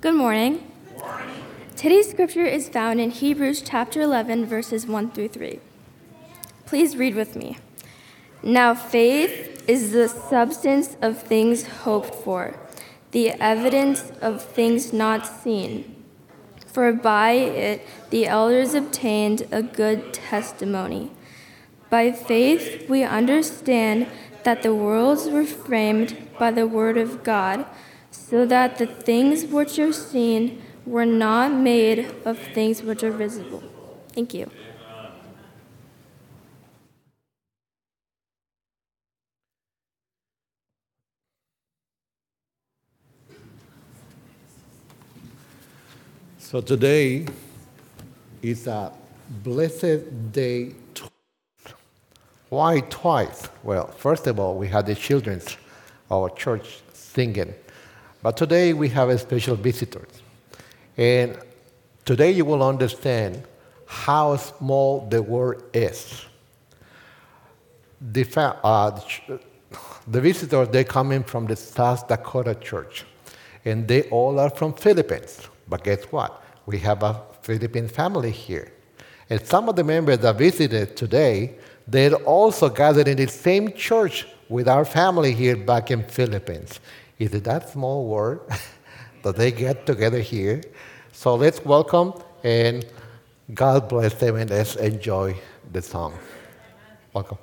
Good morning. Today's scripture is found in Hebrews chapter 11, verses 1 through 3. Please read with me. Now, faith is the substance of things hoped for, the evidence of things not seen. For by it the elders obtained a good testimony. By faith we understand that the worlds were framed by the word of God, so that the things which are seen were not made of things which are visible. Thank you. So today is a blessed day. Why twice? Well, first of all, we had the children's, our church singing. But today we have a special visitors. And today you will understand how small the world is. The, uh, the visitors, they're coming from the South Dakota church. And they all are from Philippines. But guess what? We have a Philippine family here. And some of the members that visited today, they're also gathered in the same church with our family here back in Philippines. Is it that small world that they get together here? So let's welcome and God bless them and let's enjoy the song. Welcome.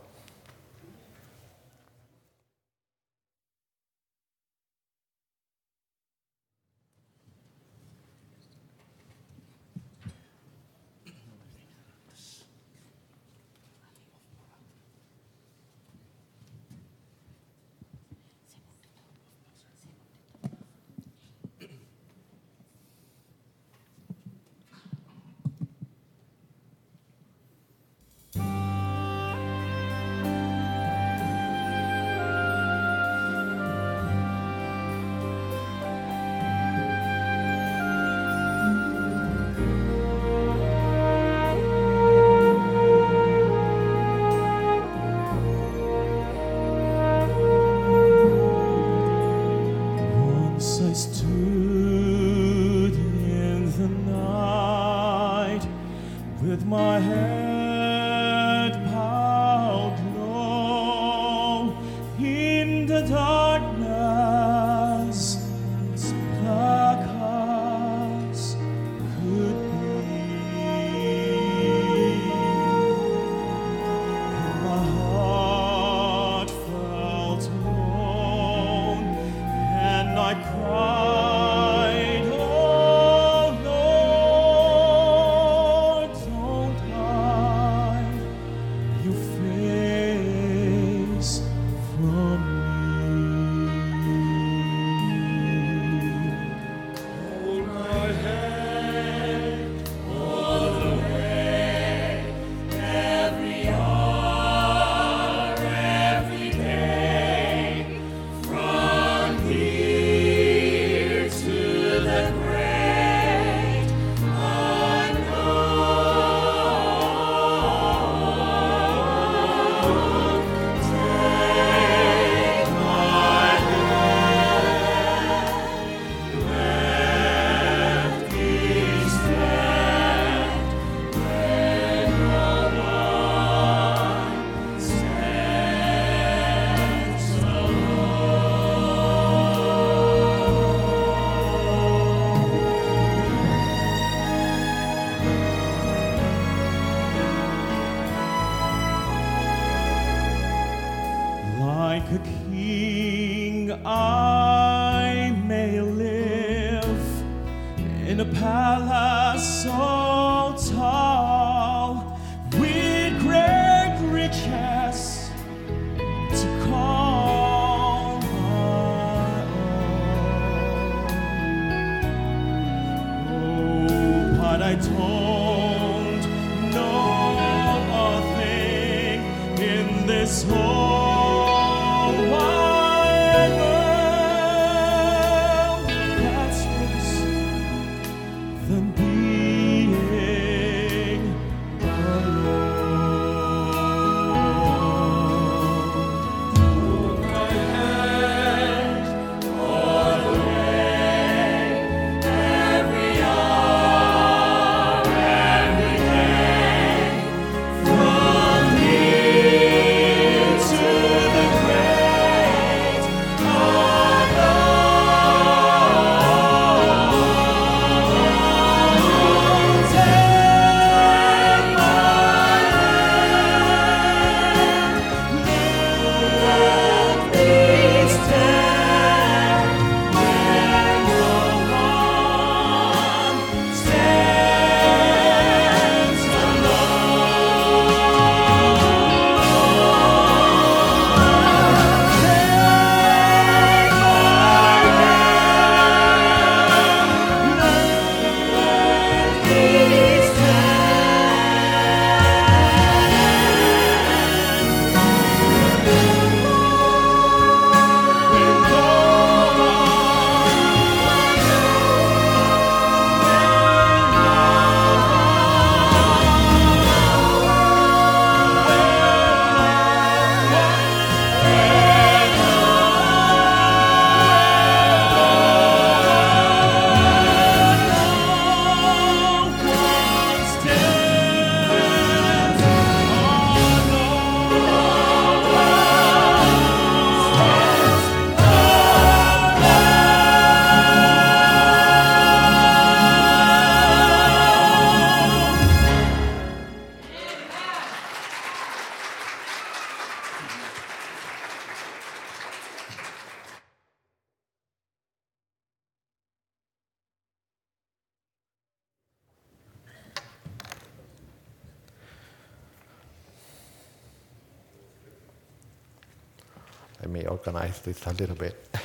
Let me organize this a little bit.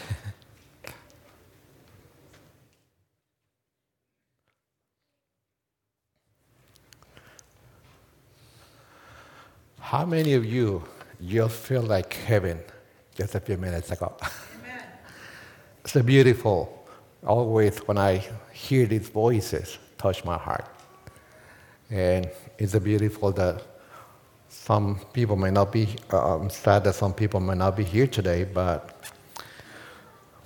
How many of you just feel like heaven just a few minutes ago? Amen. it's a beautiful. Always when I hear these voices, touch my heart, and it's a beautiful that some people may not be. Uh, I'm sad that some people may not be here today, but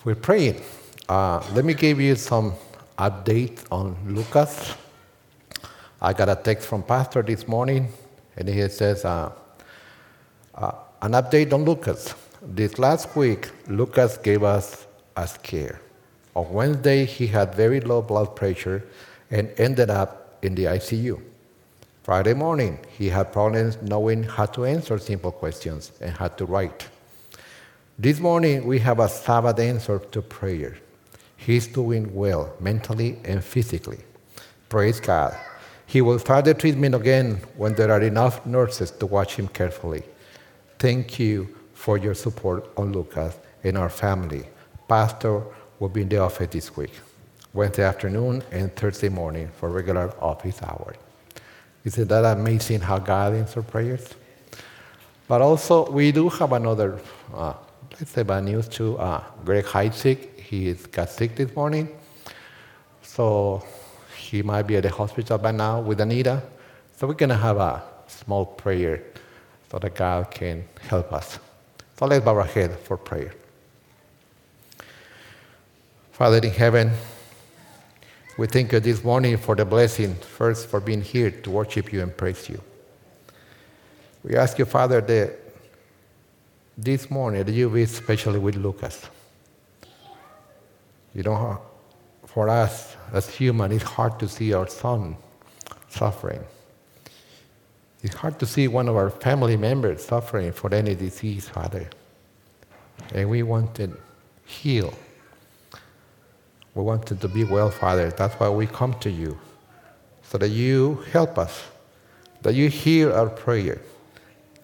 we're praying. Uh, let me give you some update on Lucas. I got a text from Pastor this morning and he says, uh, uh, an update on Lucas. This last week, Lucas gave us a scare. On Wednesday, he had very low blood pressure and ended up in the ICU. Friday morning, he had problems knowing how to answer simple questions and how to write. This morning, we have a Sabbath answer to prayer. He's doing well mentally and physically. Praise God. He will start the treatment again when there are enough nurses to watch him carefully. Thank you for your support on Lucas and our family. Pastor will be in the office this week, Wednesday afternoon and Thursday morning for regular office hours. Isn't that amazing how God answers prayers? But also, we do have another, uh, let's say bad news too. Uh, Greg Heisig, he got sick this morning. So he might be at the hospital by now with Anita. So we're going to have a small prayer so that God can help us. So let's bow our head for prayer. Father in heaven, we thank you this morning for the blessing, first for being here to worship you and praise you. We ask you, Father, that this morning that you be especially with Lucas. You know, for us as human, it's hard to see our son suffering. It's hard to see one of our family members suffering for any disease, Father. And we want to heal. We want to be well, Father. That's why we come to you, so that you help us, that you hear our prayer,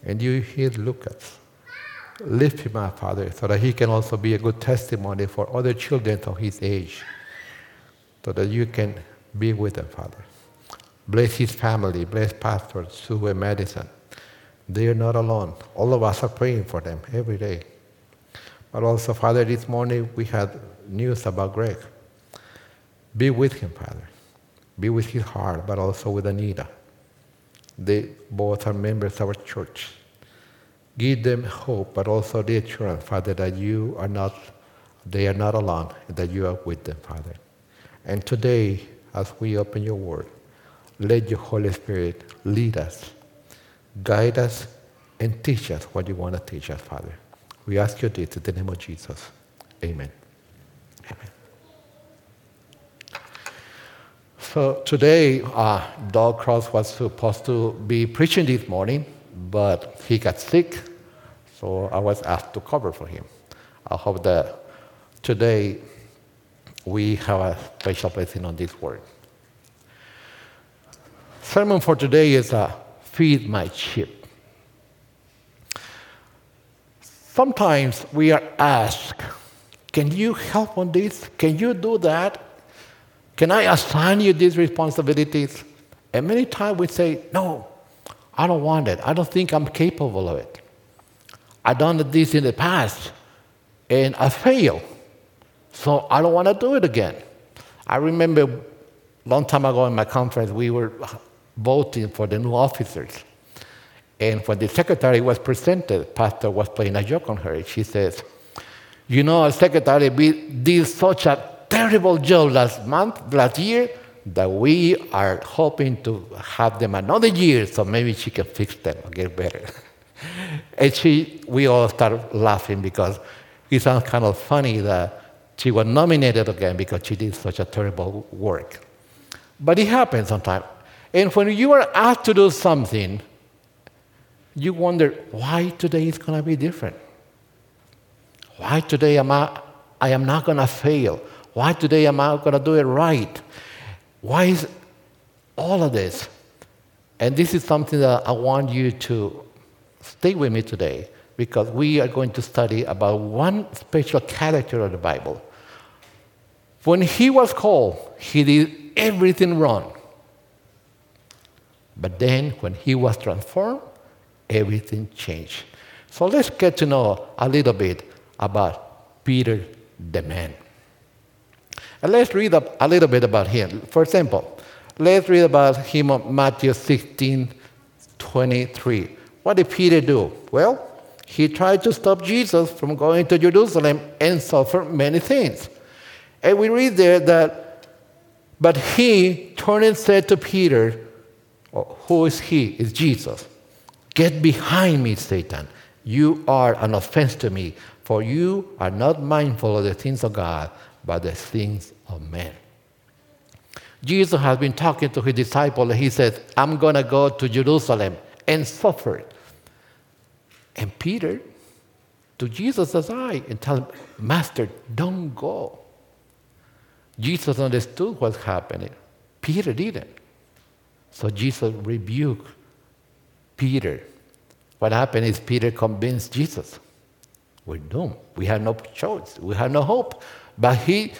and you hear Lucas. Lift him up, Father, so that he can also be a good testimony for other children of his age, so that you can be with them, Father. Bless his family, bless Pastor Sue and Madison. They are not alone. All of us are praying for them every day. But also, Father, this morning we had news about Greg. Be with him, Father. Be with his heart, but also with Anita. They both are members of our church. Give them hope, but also the assurance, Father, that you are not, they are not alone, that you are with them, Father. And today, as we open your word, let your Holy Spirit lead us, guide us, and teach us what you want to teach us, Father. We ask you this in the name of Jesus. Amen. Amen. So today, uh, Doug Cross was supposed to be preaching this morning, but he got sick, so I was asked to cover for him. I hope that today we have a special blessing on this word sermon for today is uh, Feed My Sheep. Sometimes we are asked, Can you help on this? Can you do that? Can I assign you these responsibilities? And many times we say, No, I don't want it. I don't think I'm capable of it. I've done this in the past and I failed. So I don't want to do it again. I remember a long time ago in my conference, we were voting for the new officers. And when the secretary was presented, Pastor was playing a joke on her. She says, You know, secretary did such a terrible job last month, last year, that we are hoping to have them another year so maybe she can fix them and get better. and she, we all started laughing because it sounds kind of funny that she was nominated again because she did such a terrible work. But it happens sometimes. And when you are asked to do something, you wonder why today is going to be different. Why today am I, I am not going to fail? Why today am I going to do it right? Why is all of this? And this is something that I want you to stay with me today because we are going to study about one special character of the Bible. When he was called, he did everything wrong. But then when he was transformed, everything changed. So let's get to know a little bit about Peter the man. And let's read a little bit about him. For example, let's read about him on Matthew 16 23. What did Peter do? Well, he tried to stop Jesus from going to Jerusalem and suffer many things. And we read there that, but he turned and said to Peter, oh, Who is he? Is Jesus. Get behind me, Satan. You are an offense to me, for you are not mindful of the things of God, but the things of men. Jesus has been talking to his disciples, and he says, I'm going to go to Jerusalem and suffer. And Peter, to Jesus' eye, and tell him, Master, don't go. Jesus understood what's happening. Peter didn't. So Jesus rebuked Peter. What happened is Peter convinced Jesus. We're doomed. We have no choice. We have no hope. But he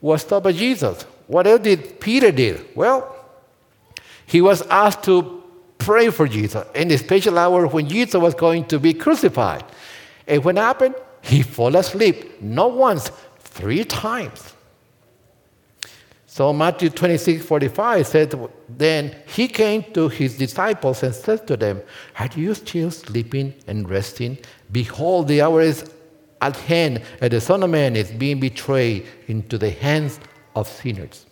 was stopped by Jesus. What else did Peter did? Well, he was asked to pray for Jesus in the special hour when Jesus was going to be crucified. And what happened? He fell asleep, not once, three times. So Matthew 26, 45 said, Then he came to his disciples and said to them, Are you still sleeping and resting? Behold, the hour is at hand, and the Son of Man is being betrayed into the hands of sinners.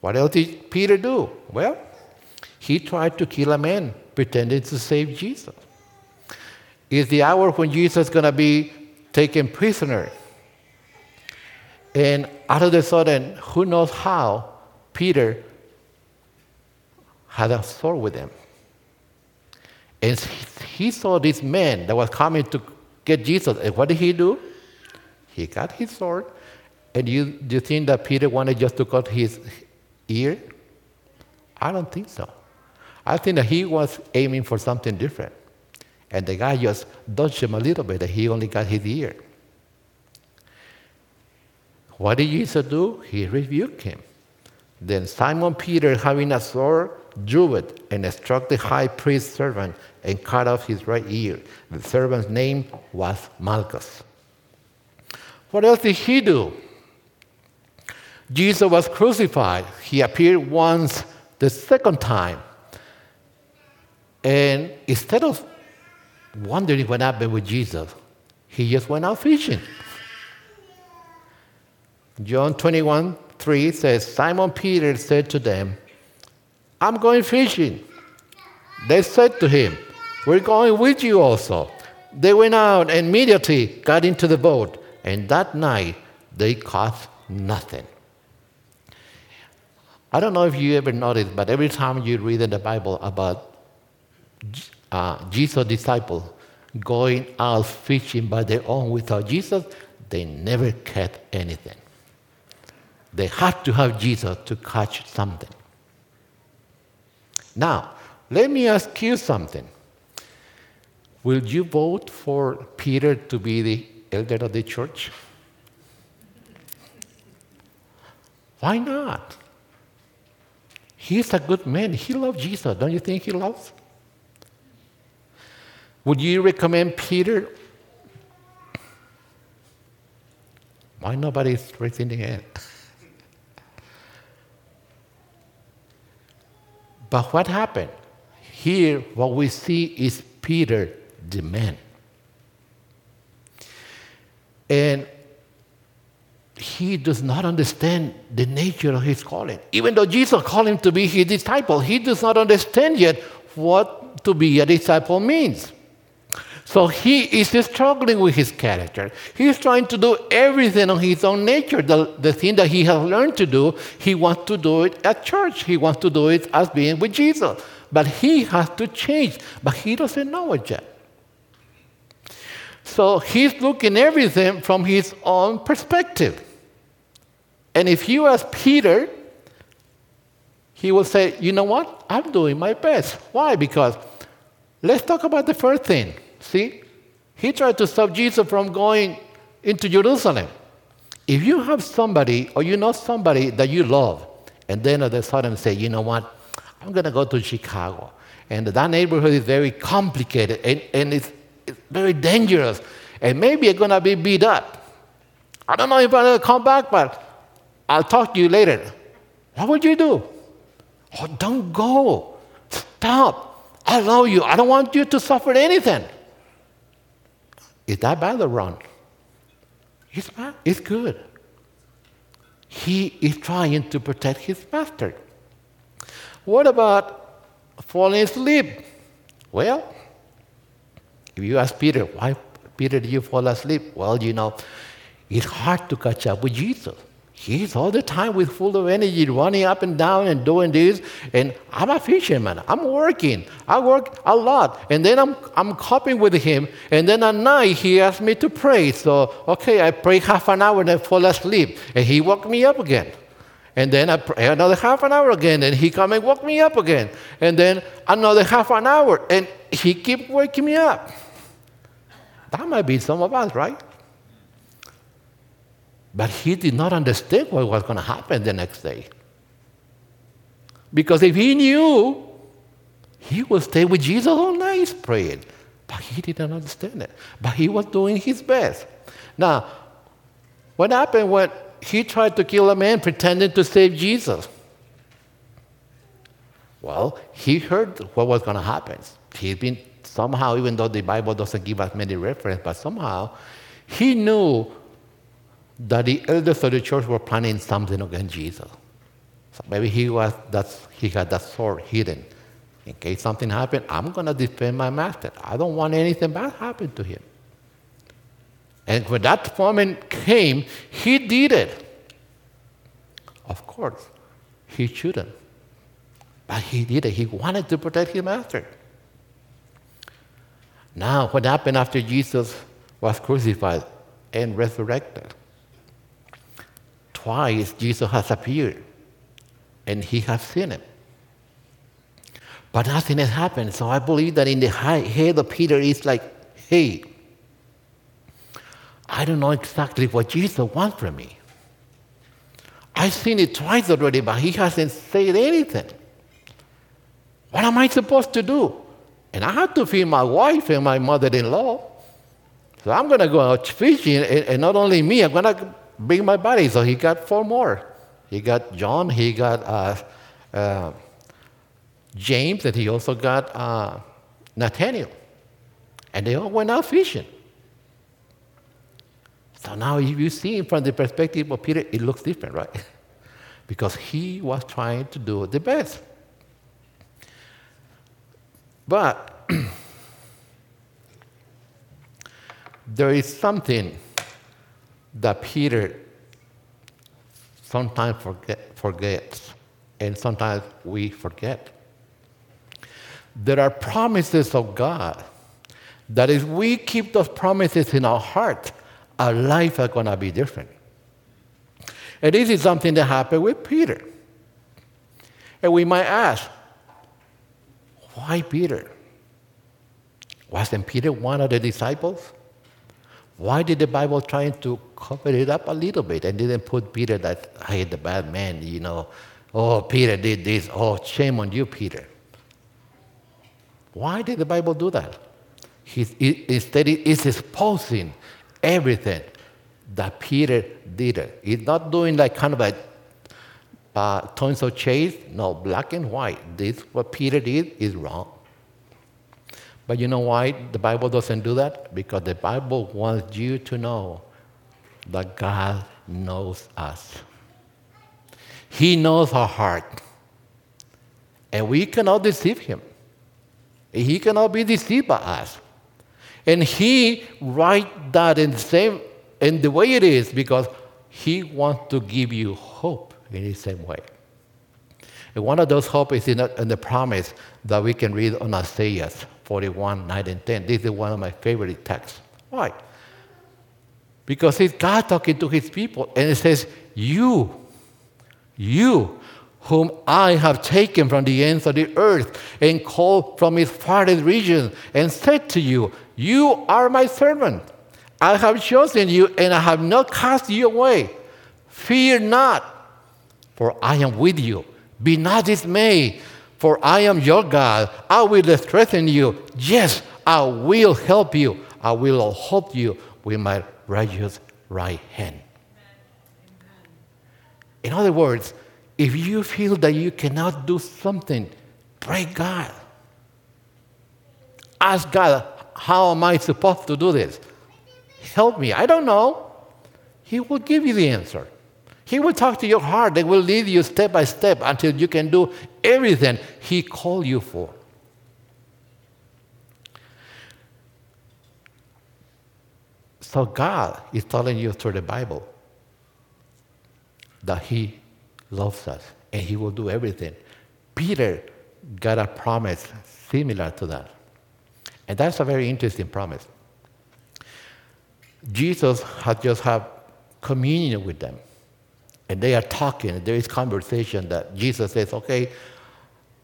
What else did Peter do? Well, he tried to kill a man pretending to save Jesus. It's the hour when Jesus is going to be taken prisoner. And out of the sudden, who knows how, Peter had a sword with him. And he saw this man that was coming to get Jesus. And what did he do? He got his sword. And you, do you think that Peter wanted just to cut his ear? I don't think so. I think that he was aiming for something different. And the guy just dodged him a little bit, and he only got his ear. What did Jesus do? He rebuked him. Then Simon Peter, having a sword, drew it and struck the high priest's servant and cut off his right ear. The servant's name was Malchus. What else did he do? Jesus was crucified. He appeared once the second time. And instead of wondering what happened with Jesus, he just went out fishing. John 21 3 says, Simon Peter said to them, I'm going fishing. They said to him, We're going with you also. They went out and immediately got into the boat, and that night they caught nothing. I don't know if you ever noticed, but every time you read in the Bible about uh, Jesus' disciples going out fishing by their own without Jesus, they never catch anything. They had to have Jesus to catch something. Now, let me ask you something. Will you vote for Peter to be the elder of the church? Why not? He's a good man. He loves Jesus. Don't you think he loves? Would you recommend Peter? Why nobody's raising their hand? But what happened? Here, what we see is Peter, the man. And he does not understand the nature of his calling. Even though Jesus called him to be his disciple, he does not understand yet what to be a disciple means. So he is struggling with his character. He's trying to do everything on his own nature. The, the thing that he has learned to do, he wants to do it at church. He wants to do it as being with Jesus. But he has to change, but he doesn't know it yet. So he's looking everything from his own perspective. And if you ask Peter, he will say, You know what? I'm doing my best. Why? Because let's talk about the first thing. See, he tried to stop Jesus from going into Jerusalem. If you have somebody or you know somebody that you love, and then all of a sudden say, you know what, I'm going to go to Chicago. And that neighborhood is very complicated and, and it's, it's very dangerous. And maybe you're going to be beat up. I don't know if I'm going to come back, but I'll talk to you later. What would you do? Oh, don't go. Stop. I love you. I don't want you to suffer anything. Is that bad or wrong? It's bad. It's good. He is trying to protect his master. What about falling asleep? Well, if you ask Peter, why, Peter, did you fall asleep? Well, you know, it's hard to catch up with Jesus. He's all the time with full of energy, running up and down and doing this. And I'm a fisherman. I'm working. I work a lot. And then I'm, I'm coping with him. And then at night, he asked me to pray. So, okay, I pray half an hour and I fall asleep. And he woke me up again. And then I pray another half an hour again. And he come and woke me up again. And then another half an hour. And he keep waking me up. That might be some of us, right? But he did not understand what was going to happen the next day. Because if he knew, he would stay with Jesus all night praying. But he didn't understand it. But he was doing his best. Now, what happened when he tried to kill a man pretending to save Jesus? Well, he heard what was going to happen. He's been somehow, even though the Bible doesn't give us many references, but somehow he knew that the elders of the church were planning something against Jesus. So maybe he, was, that's, he had that sword hidden. In case something happened, I'm going to defend my master. I don't want anything bad happen to him. And when that moment came, he did it. Of course, he shouldn't. But he did it. He wanted to protect his master. Now, what happened after Jesus was crucified and resurrected? Twice Jesus has appeared and he has seen it. But nothing has happened. So I believe that in the head of Peter is like, hey, I don't know exactly what Jesus wants from me. I've seen it twice already, but he hasn't said anything. What am I supposed to do? And I have to feed my wife and my mother in law. So I'm going to go out fishing, and, not only me, I'm going to bring my body. So he got four more. He got John, he got uh, uh, James, and he also got uh, Nathaniel. And they all went out fishing. So now, if you see from the perspective of Peter, it looks different, right? because he was trying to do the best. But there is something that Peter sometimes forget, forgets, and sometimes we forget. There are promises of God that if we keep those promises in our heart, our life is going to be different. And this is something that happened with Peter. And we might ask, why Peter? Wasn't Peter one of the disciples? Why did the Bible try to cover it up a little bit and didn't put Peter that, hey, the bad man, you know, oh, Peter did this, oh, shame on you, Peter. Why did the Bible do that? He's, instead, it's exposing everything that Peter did. It's not doing like kind of a uh, tones of chase, no, black and white. This, what Peter did, is wrong. But you know why the Bible doesn't do that? Because the Bible wants you to know that God knows us. He knows our heart. And we cannot deceive him. He cannot be deceived by us. And he write that in the same in the way it is because he wants to give you hope in the same way. And one of those hope is in, in the promise that we can read on Isaiah 41, 9 and 10. This is one of my favorite texts. Why? Because it's God talking to his people, and it says, You, you whom I have taken from the ends of the earth and called from its farthest regions, and said to you, You are my servant. I have chosen you, and I have not cast you away. Fear not, for I am with you. Be not dismayed, for I am your God. I will strengthen you. Yes, I will help you. I will help you with my righteous right hand. In other words, if you feel that you cannot do something, pray God. Ask God, how am I supposed to do this? Help me. I don't know. He will give you the answer. He will talk to your heart. They will lead you step by step until you can do everything He called you for. So God is telling you through the Bible that He loves us and He will do everything. Peter got a promise similar to that. And that's a very interesting promise. Jesus had just had communion with them. And they are talking. There is conversation that Jesus says, okay,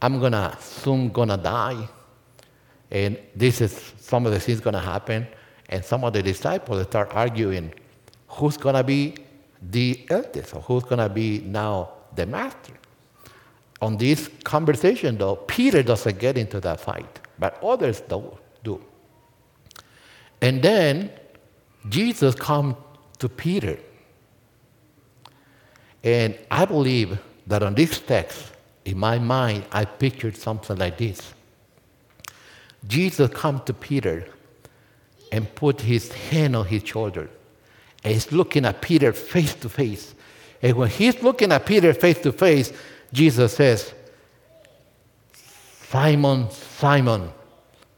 I'm gonna soon gonna die. And this is some of the things gonna happen. And some of the disciples start arguing who's gonna be the eldest or who's gonna be now the master. On this conversation though, Peter doesn't get into that fight, but others do. And then Jesus comes to Peter. And I believe that on this text, in my mind, I pictured something like this. Jesus comes to Peter and put his hand on his shoulder. And he's looking at Peter face to face. And when he's looking at Peter face to face, Jesus says, Simon, Simon,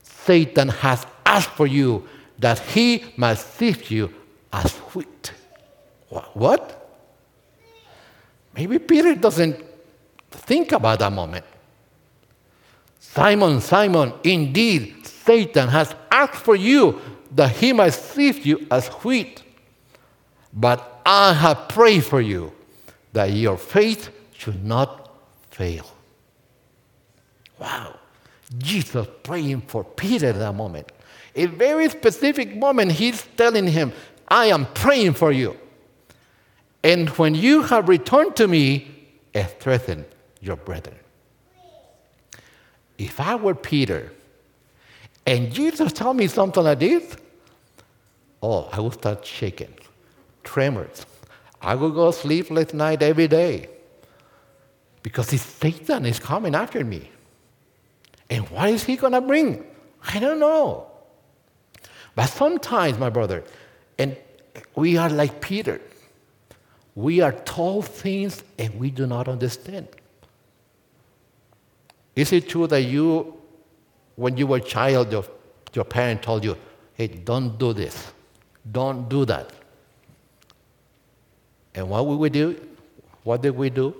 Satan has asked for you that he must sift you as wheat. What? Maybe Peter doesn't think about that moment. Simon, Simon, indeed, Satan has asked for you that he might sift you as wheat. But I have prayed for you that your faith should not fail. Wow. Jesus praying for Peter at that moment. A very specific moment, he's telling him, I am praying for you. And when you have returned to me, eh, strengthen your brethren. If I were Peter and Jesus told me something like this, oh, I would start shaking, tremors. I would go sleepless night every day because Satan is coming after me. And what is he going to bring? I don't know. But sometimes, my brother, and we are like Peter. We are told things and we do not understand. Is it true that you, when you were a child, your, your parent told you, hey, don't do this, don't do that? And what we do? What did we do?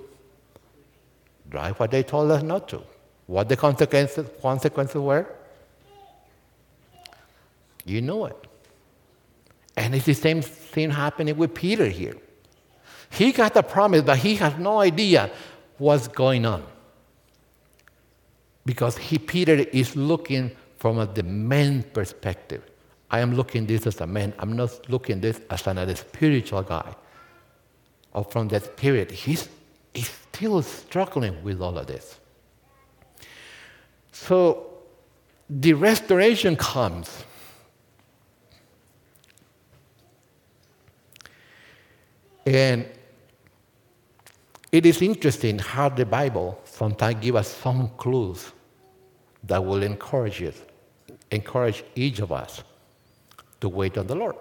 Drive what they told us not to. What the consequences, consequences were? You know it. And it's the same thing happening with Peter here. He got the promise, but he has no idea what's going on. Because he, Peter is looking from a, the man perspective. I am looking this as a man. I'm not looking this as another spiritual guy. Or from that period, he's, he's still struggling with all of this. So the restoration comes. And it is interesting how the Bible sometimes gives us some clues that will encourage encourage each of us to wait on the Lord.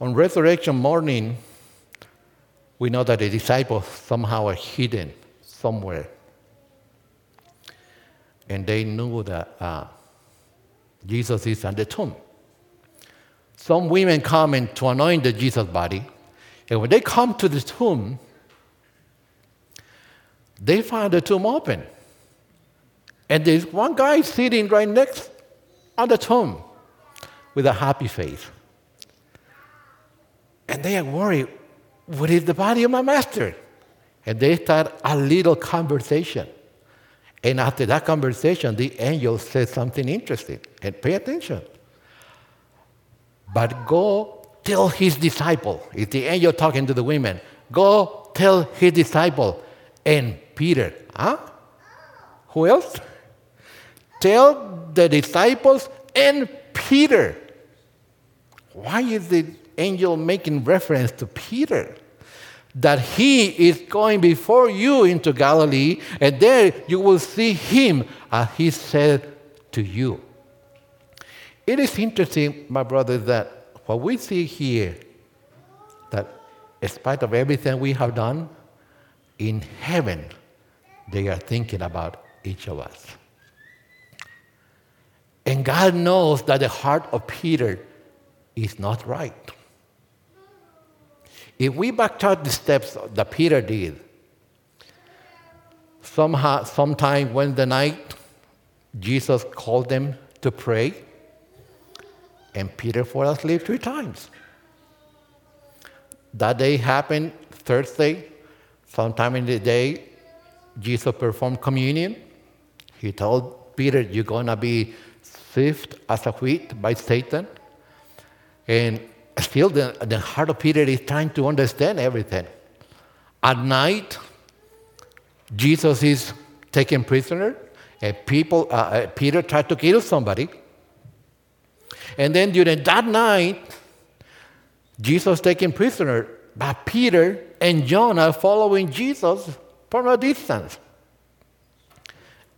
On resurrection morning, we know that the disciples somehow are hidden somewhere. And they knew that uh, Jesus is in the tomb. Some women come in to anoint the Jesus body, and when they come to the tomb, they find the tomb open. And there's one guy sitting right next on the tomb with a happy face. And they are worried, what is the body of my master? And they start a little conversation. And after that conversation, the angel says something interesting. And pay attention. But go tell his disciple. It's the angel talking to the women. Go tell his disciple. And Peter, huh? Who else? Tell the disciples and Peter. Why is the angel making reference to Peter? That he is going before you into Galilee, and there you will see him as he said to you. It is interesting, my brothers, that what we see here, that in spite of everything we have done, in heaven, they are thinking about each of us. And God knows that the heart of Peter is not right. If we backtrack the steps that Peter did, somehow, sometime Wednesday night, Jesus called them to pray, and Peter fell asleep three times. That day happened Thursday, sometime in the day, Jesus performed communion. He told Peter, You're going to be sifted as a wheat by Satan. And still, the, the heart of Peter is trying to understand everything. At night, Jesus is taken prisoner, and people, uh, uh, Peter tried to kill somebody. And then during that night, Jesus taken prisoner, but Peter and John are following Jesus from a distance.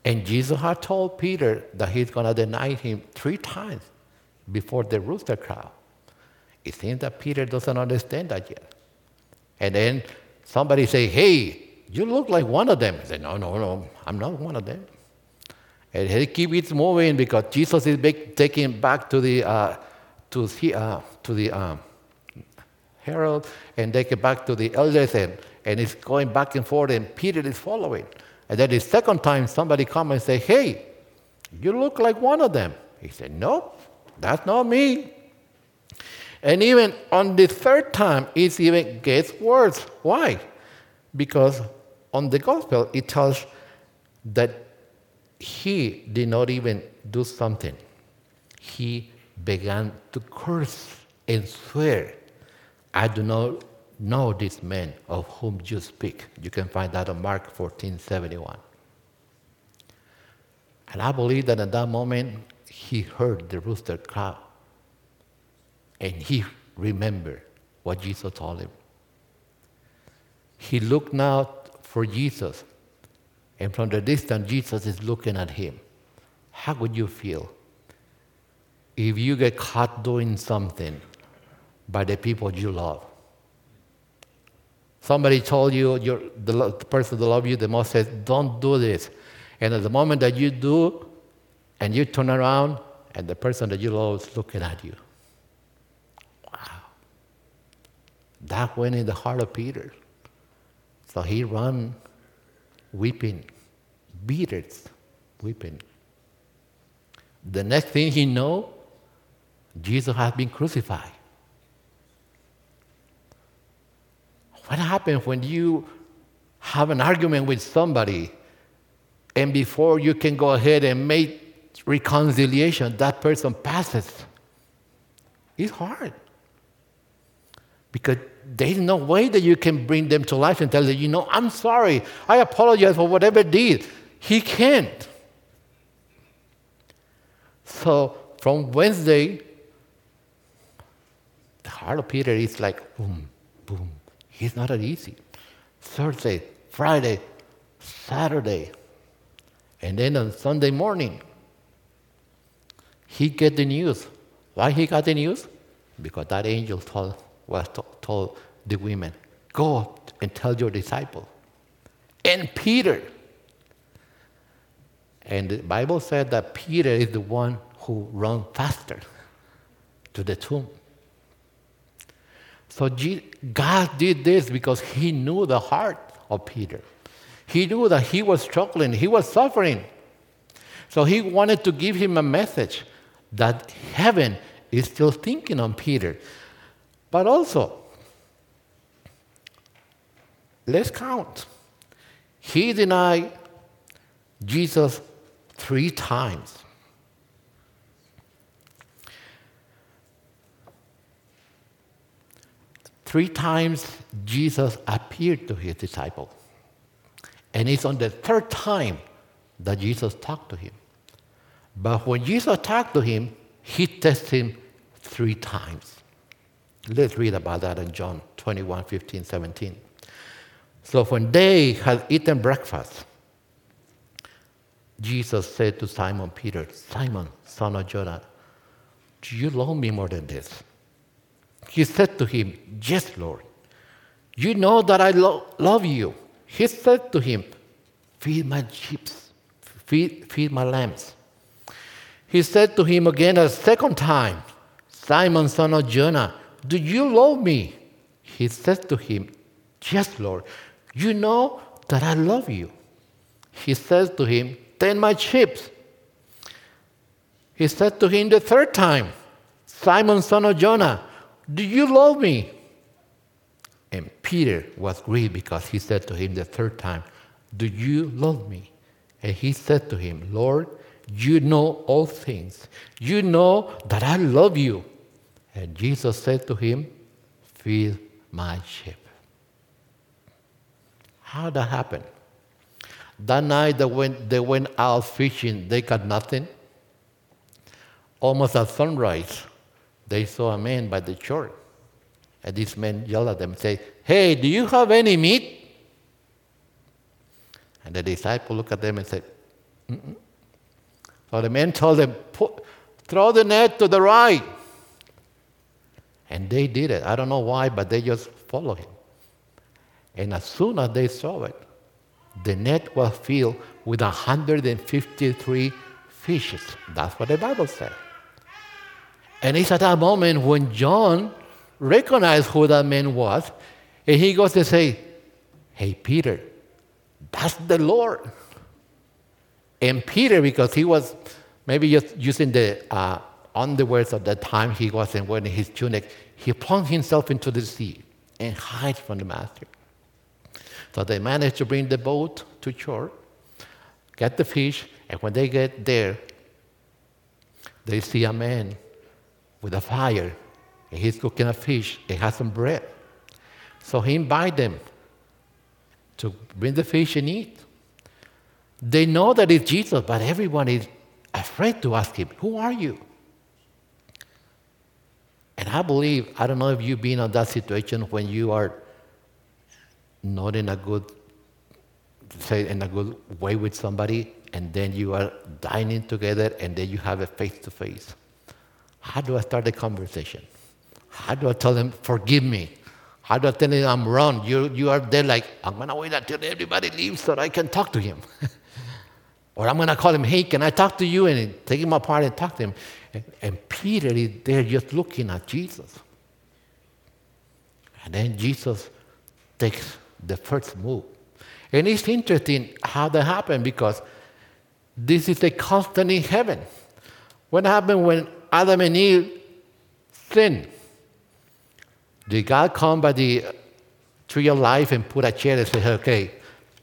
And Jesus had told Peter that he's going to deny him three times before the rooster crow. It seems that Peter doesn't understand that yet. And then somebody say, hey, you look like one of them. He said, no, no, no, I'm not one of them. And he keeps moving because Jesus is taken back to the, uh, to, the, uh, to the um, Herod and take it back to the elders and, and it's going back and forth and Peter is following. And then the second time somebody come and say, hey, you look like one of them. He said, no, that's not me. And even on the third time, it even gets worse. Why? Because on the gospel, it tells that he did not even do something. He began to curse and swear I do not know this man of whom you speak. You can find that on Mark 14 71. And I believe that at that moment he heard the rooster crow. And he remembered what Jesus told him. He looked now for Jesus. And from the distance, Jesus is looking at him. How would you feel if you get caught doing something by the people you love. Somebody told you, the, the person that loves you the most says, Don't do this. And at the moment that you do, and you turn around, and the person that you love is looking at you. Wow. That went in the heart of Peter. So he ran weeping, Peter's weeping. The next thing he know, Jesus has been crucified. What happens when you have an argument with somebody and before you can go ahead and make reconciliation, that person passes? It's hard. Because there's no way that you can bring them to life and tell them, you know, I'm sorry. I apologize for whatever did. He can't. So from Wednesday, the heart of Peter is like boom, boom, it's not that easy. Thursday, Friday, Saturday, and then on Sunday morning, he get the news. Why he got the news? Because that angel told, was told the women, go and tell your disciple. And Peter. And the Bible said that Peter is the one who ran faster to the tomb. So God did this because He knew the heart of Peter. He knew that he was struggling, he was suffering. So He wanted to give him a message that heaven is still thinking on Peter. But also, let's count he denied Jesus three times. Three times Jesus appeared to his disciple. And it's on the third time that Jesus talked to him. But when Jesus talked to him, he tested him three times. Let's read about that in John 21 15, 17. So when they had eaten breakfast, Jesus said to Simon Peter, Simon, son of Jonah, do you love me more than this? He said to him, Yes, Lord. You know that I lo- love you. He said to him, Feed my sheep, feed, feed my lambs. He said to him again a second time, Simon, son of Jonah, do you love me? He said to him, Yes, Lord. You know that I love you. He says to him, Tend my sheep. He said to him the third time, Simon, son of Jonah, do you love me? And Peter was grieved because he said to him the third time, Do you love me? And he said to him, Lord, you know all things. You know that I love you. And Jesus said to him, Feed my sheep. How that happen? That night they went, they went out fishing, they got nothing. Almost at sunrise, they saw a man by the shore. And this man yelled at them and said, Hey, do you have any meat? And the disciple looked at them and said, Mm-mm. So the man told them, Throw the net to the right. And they did it. I don't know why, but they just followed him. And as soon as they saw it, the net was filled with 153 fishes. That's what the Bible said. And it's at that moment when John recognized who that man was, and he goes to say, Hey, Peter, that's the Lord. And Peter, because he was maybe just using the uh, underwears of that time, he wasn't wearing his tunic, he plunged himself into the sea and hid from the master. So they managed to bring the boat to shore, get the fish, and when they get there, they see a man with a fire, and he's cooking a fish and has some bread. So he invites them to bring the fish and eat. They know that it's Jesus, but everyone is afraid to ask him, Who are you? I believe, I don't know if you've been in that situation when you are not in a good, say, in a good way with somebody, and then you are dining together, and then you have a face to face. How do I start the conversation? How do I tell them, forgive me? How do I tell them I'm wrong? You, you are there like, I'm going to wait until everybody leaves so I can talk to him. or I'm going to call him, hey, can I talk to you? And take him apart and talk to him. And, Peter is there just looking at Jesus. And then Jesus takes the first move. And it's interesting how that happened because this is a constant in heaven. What happened when Adam and Eve sinned? Did God come by the tree of life and put a chair and say, okay,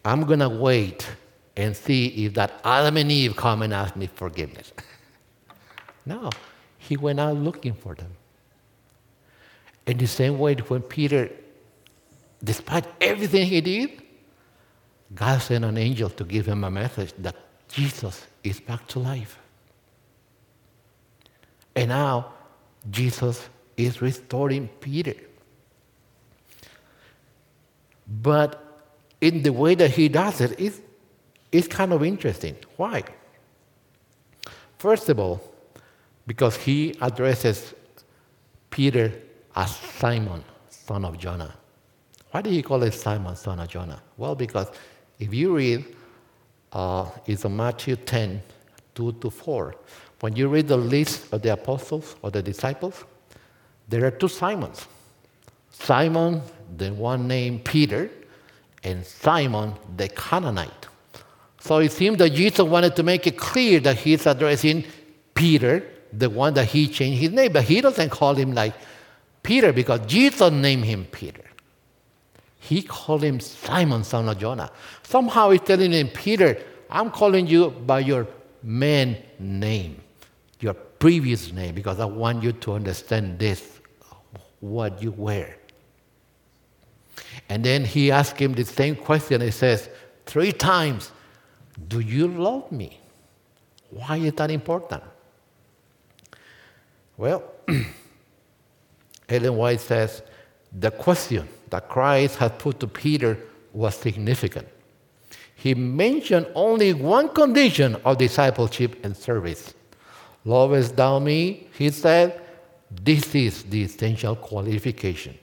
I'm going to wait and see if that Adam and Eve come and ask me forgiveness? no, he went out looking for them. In the same way, when Peter despite everything he did, God sent an angel to give him a message that Jesus is back to life. And now Jesus is restoring Peter. But in the way that he does it, it's, it's kind of interesting. Why? First of all, because he addresses Peter as Simon, son of Jonah. Why did he call it Simon, son of Jonah? Well, because if you read, uh, it's Matthew 10, 2 to 4. When you read the list of the apostles or the disciples, there are two Simons. Simon, the one named Peter, and Simon the Canaanite. So it seems that Jesus wanted to make it clear that he's addressing Peter, the one that he changed his name, but he doesn't call him like Peter because Jesus named him Peter. He called him Simon, son of Jonah. Somehow he's telling him, Peter, I'm calling you by your main name, your previous name, because I want you to understand this, what you were. And then he asked him the same question. He says, Three times, Do you love me? Why is that important? Well, Ellen White says the question that Christ had put to Peter was significant. He mentioned only one condition of discipleship and service. Lovest thou me? He said, This is the essential qualification.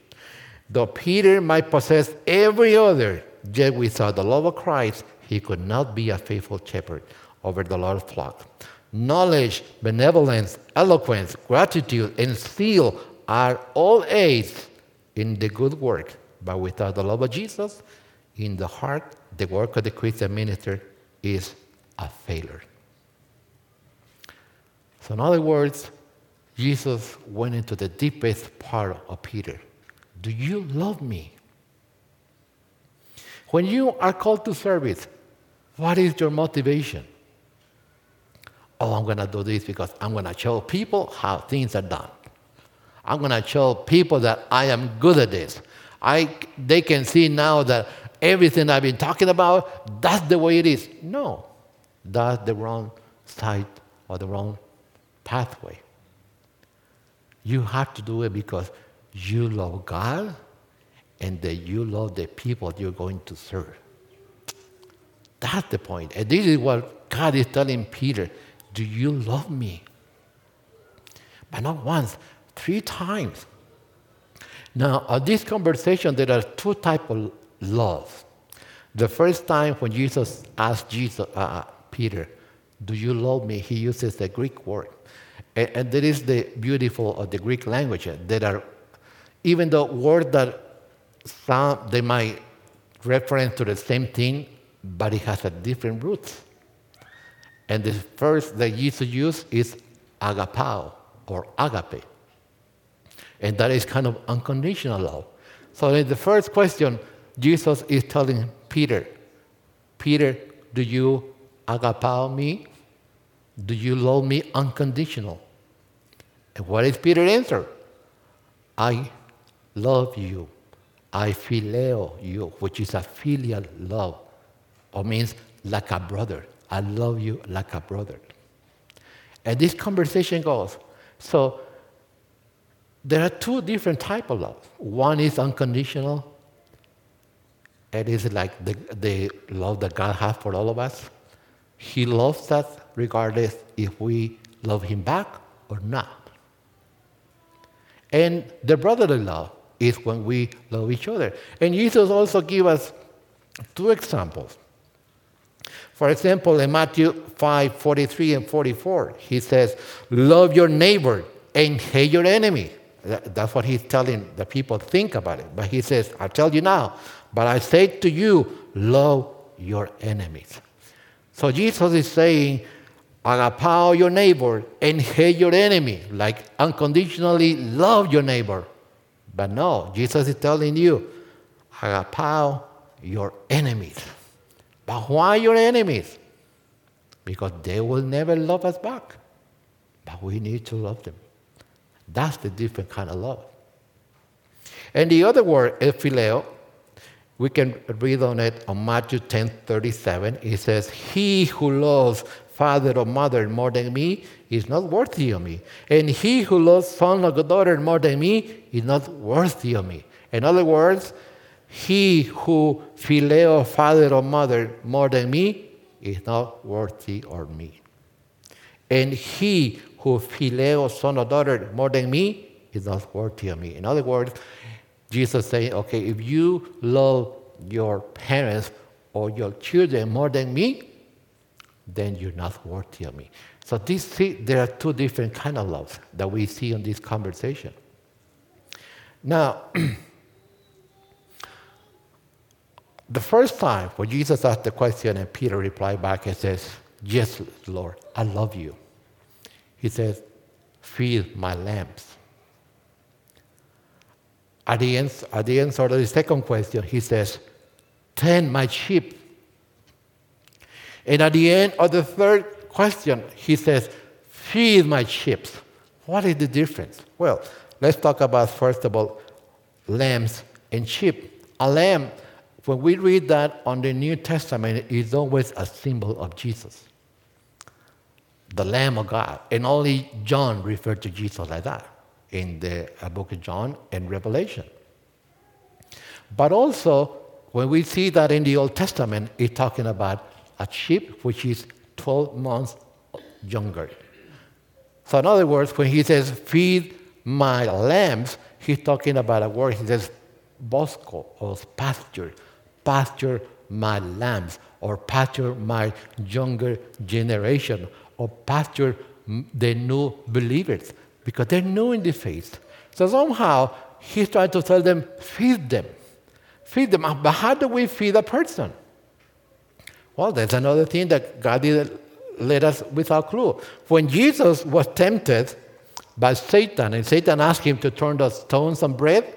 Though Peter might possess every other, yet without the love of Christ, he could not be a faithful shepherd over the Lord's flock. Knowledge, benevolence, eloquence, gratitude, and zeal are all aids in the good work, but without the love of Jesus in the heart, the work of the Christian minister is a failure. So, in other words, Jesus went into the deepest part of Peter. Do you love me? When you are called to service, what is your motivation? Oh, I'm going to do this because I'm going to show people how things are done. I'm going to show people that I am good at this. I, they can see now that everything I've been talking about, that's the way it is. No, that's the wrong side or the wrong pathway. You have to do it because you love God and that you love the people you're going to serve. That's the point. And this is what God is telling Peter do you love me? But not once, three times. Now, at this conversation, there are two types of love. The first time when Jesus asked Jesus, uh, uh, Peter, Do you love me? He uses the Greek word. And, and that is the beautiful of the Greek language. There are, even though words that sound, they might reference to the same thing, but it has a different roots. And the first that Jesus used is agapao or agape. And that is kind of unconditional love. So in the first question, Jesus is telling Peter, Peter, do you agapao me? Do you love me unconditional? And what is Peter's answer? I love you. I phileo you, which is a filial love, or means like a brother. I love you like a brother. And this conversation goes. So there are two different types of love. One is unconditional. It is like the, the love that God has for all of us. He loves us regardless if we love him back or not. And the brotherly love is when we love each other. And Jesus also gives us two examples. For example, in Matthew 5 43 and 44, he says, Love your neighbor and hate your enemy. That's what he's telling the people. Think about it. But he says, I tell you now, but I say to you, love your enemies. So Jesus is saying, agapao your neighbor and hate your enemy, like unconditionally love your neighbor. But no, Jesus is telling you, agapao your enemies. But why your enemies? Because they will never love us back. But we need to love them. That's the different kind of love. And the other word, phileo, we can read on it on Matthew 10 37. It says, He who loves father or mother more than me is not worthy of me. And he who loves son or daughter more than me is not worthy of me. In other words, he who phileo father or mother more than me is not worthy of me. And he who phileo son or daughter more than me is not worthy of me. In other words, Jesus saying, okay, if you love your parents or your children more than me, then you're not worthy of me. So these there are two different kind of loves that we see in this conversation. Now, The first time when Jesus asked the question and Peter replied back and says, Yes, Lord, I love you. He says, Feed my lambs. at the, end, at the answer of the second question, he says, Tend my sheep. And at the end of the third question, he says, Feed my sheep. What is the difference? Well, let's talk about, first of all, lambs and sheep. A lamb, when we read that on the New Testament, it's always a symbol of Jesus, the Lamb of God. And only John referred to Jesus like that in the uh, book of John and Revelation. But also, when we see that in the Old Testament, it's talking about a sheep which is 12 months younger. So, in other words, when he says, feed my lambs, he's talking about a word, he says, bosco, or pasture, pasture my lambs, or pasture my younger generation, or pasture the new believers because they're new in the faith. So somehow he's trying to tell them, feed them. Feed them. But how do we feed a person? Well, that's another thing that God did let us without clue. When Jesus was tempted by Satan, and Satan asked him to turn the stones and bread,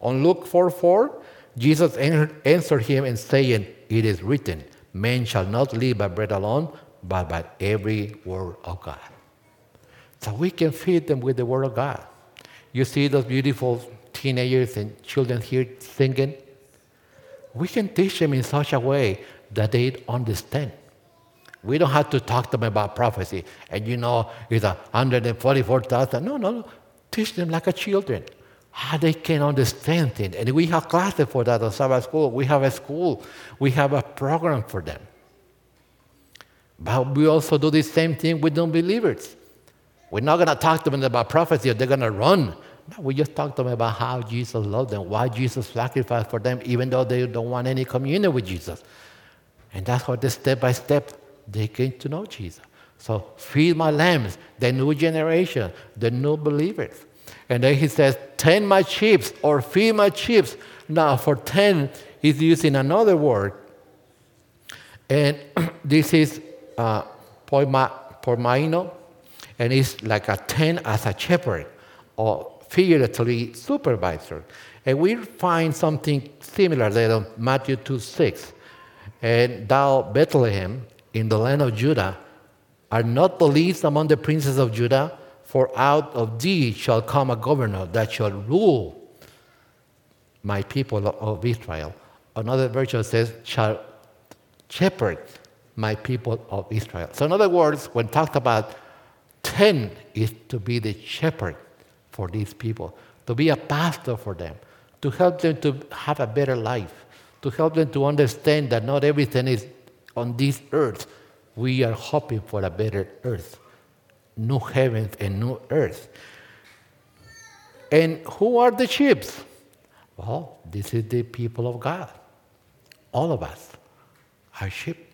on Luke 4 4, Jesus answered him and saying, It is written, Man shall not live by bread alone, but by every word of God. So we can feed them with the Word of God. You see those beautiful teenagers and children here singing? We can teach them in such a way that they understand. We don't have to talk to them about prophecy. And you know, it's a 144,000. No, no, no. Teach them like a children. How they can understand it. And we have classes for that at Sabbath school. We have a school. We have a program for them. But we also do the same thing with non-believers. We're not going to talk to them about prophecy or they're going to run. No, we just talk to them about how Jesus loved them, why Jesus sacrificed for them, even though they don't want any communion with Jesus. And that's how the step by step they came to know Jesus. So feed my lambs, the new generation, the new believers. And then he says, tend my sheep or feed my sheep. Now for ten, he's using another word. And this is uh, poimaino, and it's like a 10 as a shepherd or figuratively supervisor. And we find something similar there in Matthew 2 6. And thou, Bethlehem, in the land of Judah, are not the least among the princes of Judah, for out of thee shall come a governor that shall rule my people of Israel. Another version says, shall shepherd my people of Israel. So, in other words, when talked about 10 is to be the shepherd for these people, to be a pastor for them, to help them to have a better life, to help them to understand that not everything is on this earth. We are hoping for a better earth, new heavens and new earth. And who are the sheep? Well, this is the people of God. All of us are sheep.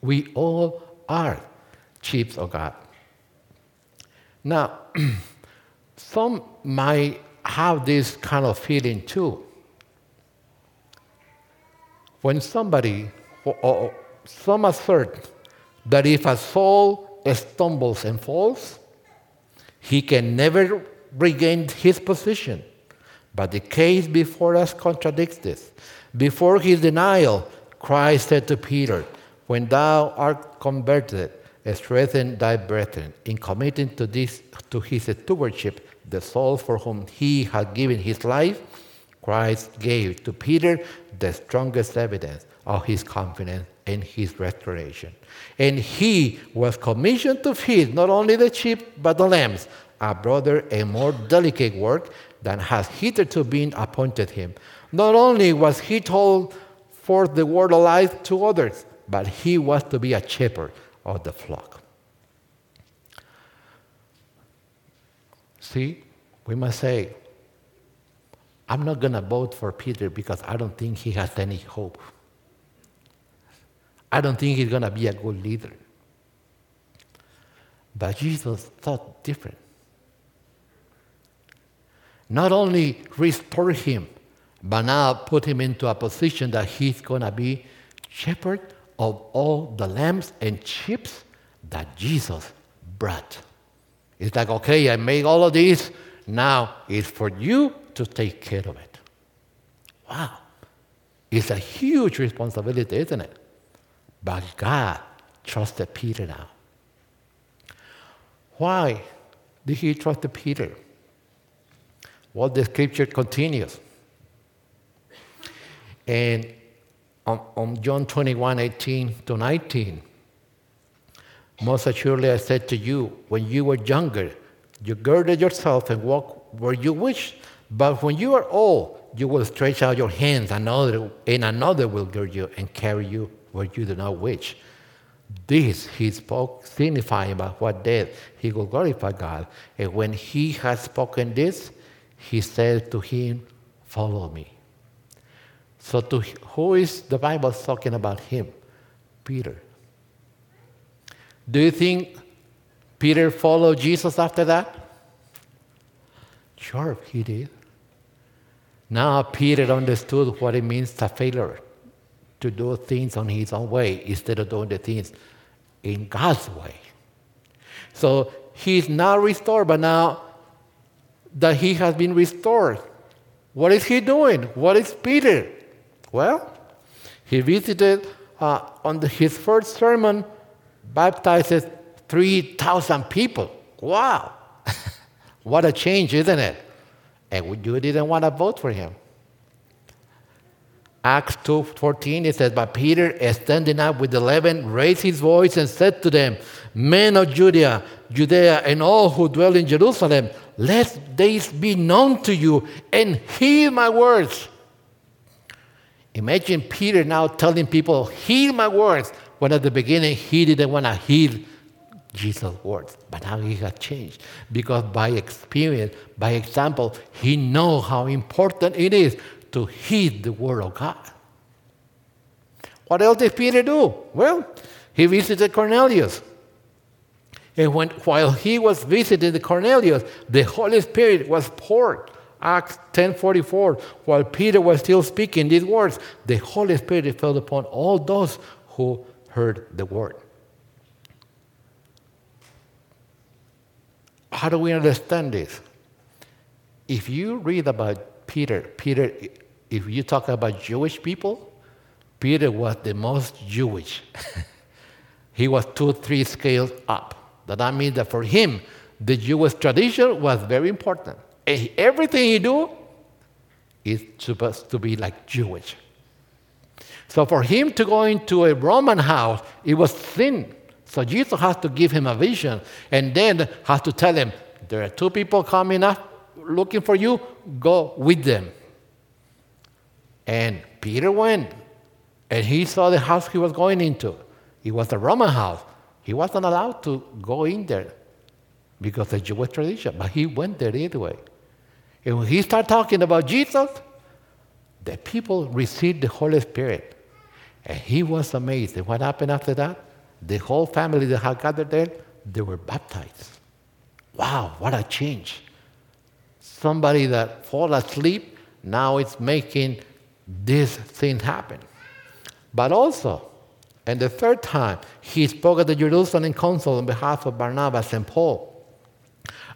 We all are sheep of God. Now, some might have this kind of feeling too. When somebody, or some assert that if a soul stumbles and falls, he can never regain his position. But the case before us contradicts this. Before his denial, Christ said to Peter, When thou art converted, strengthen thy brethren in committing to this to his stewardship the soul for whom he had given his life christ gave to peter the strongest evidence of his confidence in his restoration and he was commissioned to feed not only the sheep but the lambs a broader and more delicate work than has hitherto been appointed him not only was he told forth the word of life to others but he was to be a shepherd of the flock. See, we must say, I'm not going to vote for Peter because I don't think he has any hope. I don't think he's going to be a good leader. But Jesus thought different. Not only restore him, but now put him into a position that he's going to be shepherd of all the lambs and sheep that Jesus brought. It's like, okay, I made all of these. Now it's for you to take care of it. Wow. It's a huge responsibility, isn't it? But God trusted Peter now. Why did he trust Peter? Well, the scripture continues. And on, on John 21 18 to 19, most assuredly I said to you, when you were younger, you girded yourself and walked where you wished. But when you are old, you will stretch out your hands, another, and another will gird you and carry you you do not wish. This he spoke, signifying about what death he will glorify God. And when he had spoken this, he said to him, Follow me. So, to who is the Bible talking about him? Peter. Do you think Peter followed Jesus after that? Sure, he did. Now Peter understood what it means to failure, to do things on his own way instead of doing the things in God's way. So he's now restored, but now that he has been restored, what is he doing? What is Peter? Well, he visited uh, on the, his first sermon, baptizes 3,000 people. Wow! what a change, isn't it? And you didn't want to vote for him. Acts 2.14, it says, But Peter, standing up with the eleven, raised his voice and said to them, Men of Judea, Judea, and all who dwell in Jerusalem, let this be known to you, and hear my words. Imagine Peter now telling people, hear my words, when at the beginning he didn't want to hear Jesus' words. But now he has changed because by experience, by example, he knows how important it is to heed the word of God. What else did Peter do? Well, he visited Cornelius. And when, while he was visiting the Cornelius, the Holy Spirit was poured. Acts 10:44, while Peter was still speaking these words, the Holy Spirit fell upon all those who heard the word. How do we understand this? If you read about Peter, Peter, if you talk about Jewish people, Peter was the most Jewish. he was two, three scales up. That means that for him, the Jewish tradition was very important. And everything he do is supposed to be like Jewish. So for him to go into a Roman house, it was sin. So Jesus has to give him a vision and then has to tell him, there are two people coming up looking for you, go with them. And Peter went and he saw the house he was going into. It was a Roman house. He wasn't allowed to go in there because of Jewish tradition, but he went there anyway. And when he started talking about Jesus, the people received the Holy Spirit. And he was amazed. And what happened after that? The whole family that had gathered there, they were baptized. Wow, what a change. Somebody that fall asleep, now it's making this thing happen. But also, and the third time, he spoke at the Jerusalem Council on behalf of Barnabas and Paul.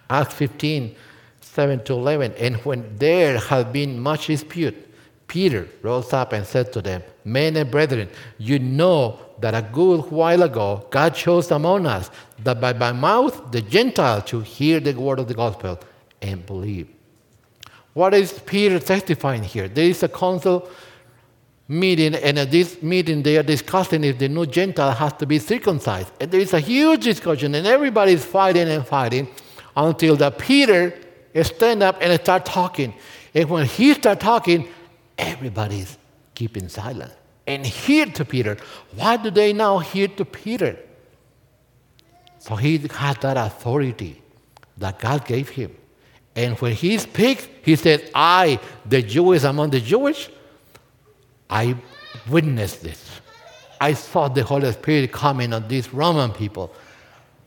Acts 15, 7 to 11. And when there had been much dispute, Peter rose up and said to them, Men and brethren, you know that a good while ago God chose among us that by my mouth the Gentiles should hear the word of the gospel and believe. What is Peter testifying here? There is a council meeting, and at this meeting they are discussing if the new Gentile has to be circumcised. And there is a huge discussion, and everybody is fighting and fighting until the Peter stand up and start talking. And when he start talking, everybody's keeping silent and hear to Peter. Why do they now hear to Peter? So he had that authority that God gave him. And when he speaks, he said, I, the Jewish among the Jewish, I witnessed this. I saw the Holy Spirit coming on these Roman people.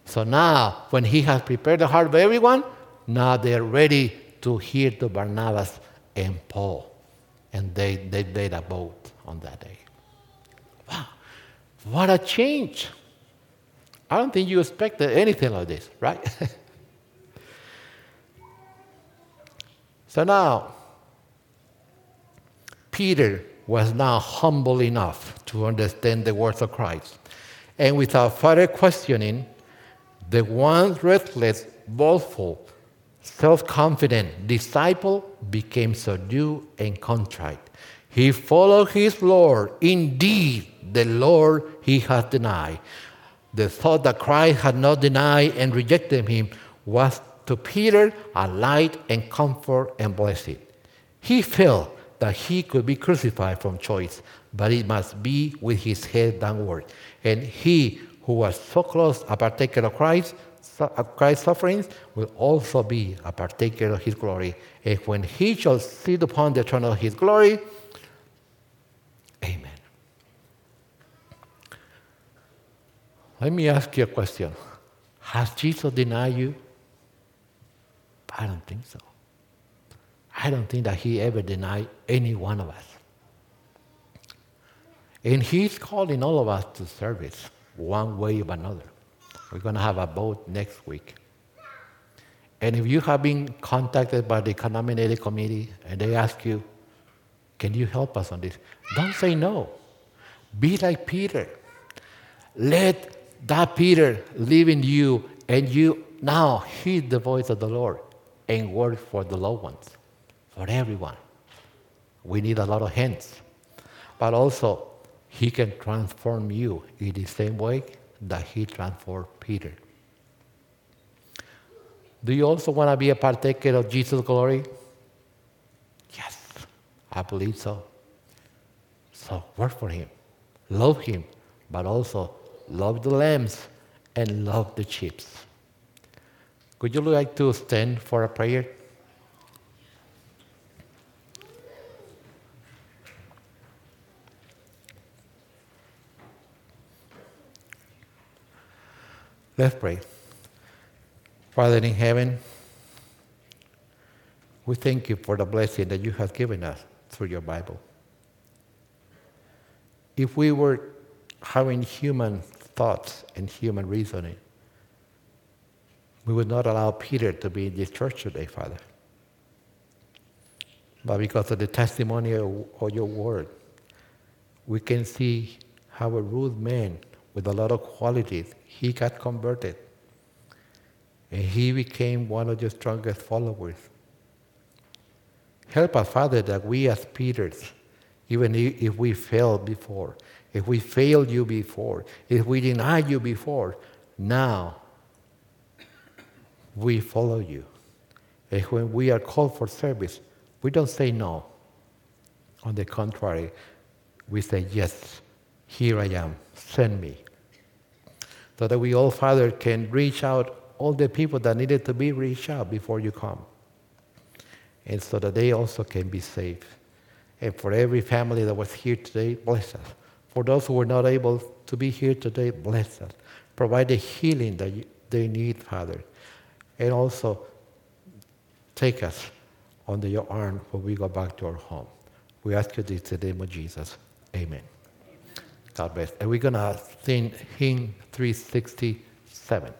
So now, when he has prepared the heart of everyone, now they are ready to hear to Barnabas and Paul and they, they made a boat on that day. Wow, what a change! I don't think you expected anything like this, right? so now, Peter was now humble enough to understand the words of Christ. And without further questioning, the once restless, boastful, self confident disciple became subdued and contrite. He followed his Lord. Indeed, the Lord he had denied. The thought that Christ had not denied and rejected him was to Peter a light and comfort and blessing. He felt that he could be crucified from choice, but it must be with his head downward. And he who was so close a partaker of Christ, of Christ's sufferings, will also be a partaker of his glory. And when he shall sit upon the throne of his glory, Amen. Let me ask you a question. Has Jesus denied you? I don't think so. I don't think that he ever denied any one of us. And he's calling all of us to service one way or another. We're going to have a vote next week. And if you have been contacted by the Economic Committee and they ask you, can you help us on this? Don't say no. Be like Peter. Let that Peter live in you and you now heed the voice of the Lord and work for the loved ones, for everyone. We need a lot of hands. But also, He can transform you in the same way that He transformed Peter. Do you also want to be a partaker of Jesus' glory? Yes, I believe so. So work for Him, love Him, but also love the lambs and love the sheep. Would you like to stand for a prayer? Let's pray. Father in heaven, we thank you for the blessing that you have given us through your Bible. If we were having human thoughts and human reasoning, we would not allow Peter to be in this church today, Father. But because of the testimony of, your word, we can see how a rude man with a lot of qualities, he got converted. And he became one of your strongest followers. Help us, Father, that we as Peters, even if we failed before, if we failed you before, if we denied you before, now we follow you. And when we are called for service, we don't say no. On the contrary, we say, Yes, here I am, send me. So that we all, Father, can reach out all the people that needed to be reached out before you come. And so that they also can be saved. And for every family that was here today, bless us. For those who were not able to be here today, bless us. Provide the healing that they need, Father and also take us under your arm when we go back to our home. We ask you this in the name of Jesus. Amen. God bless. And we're going to sing hymn 367.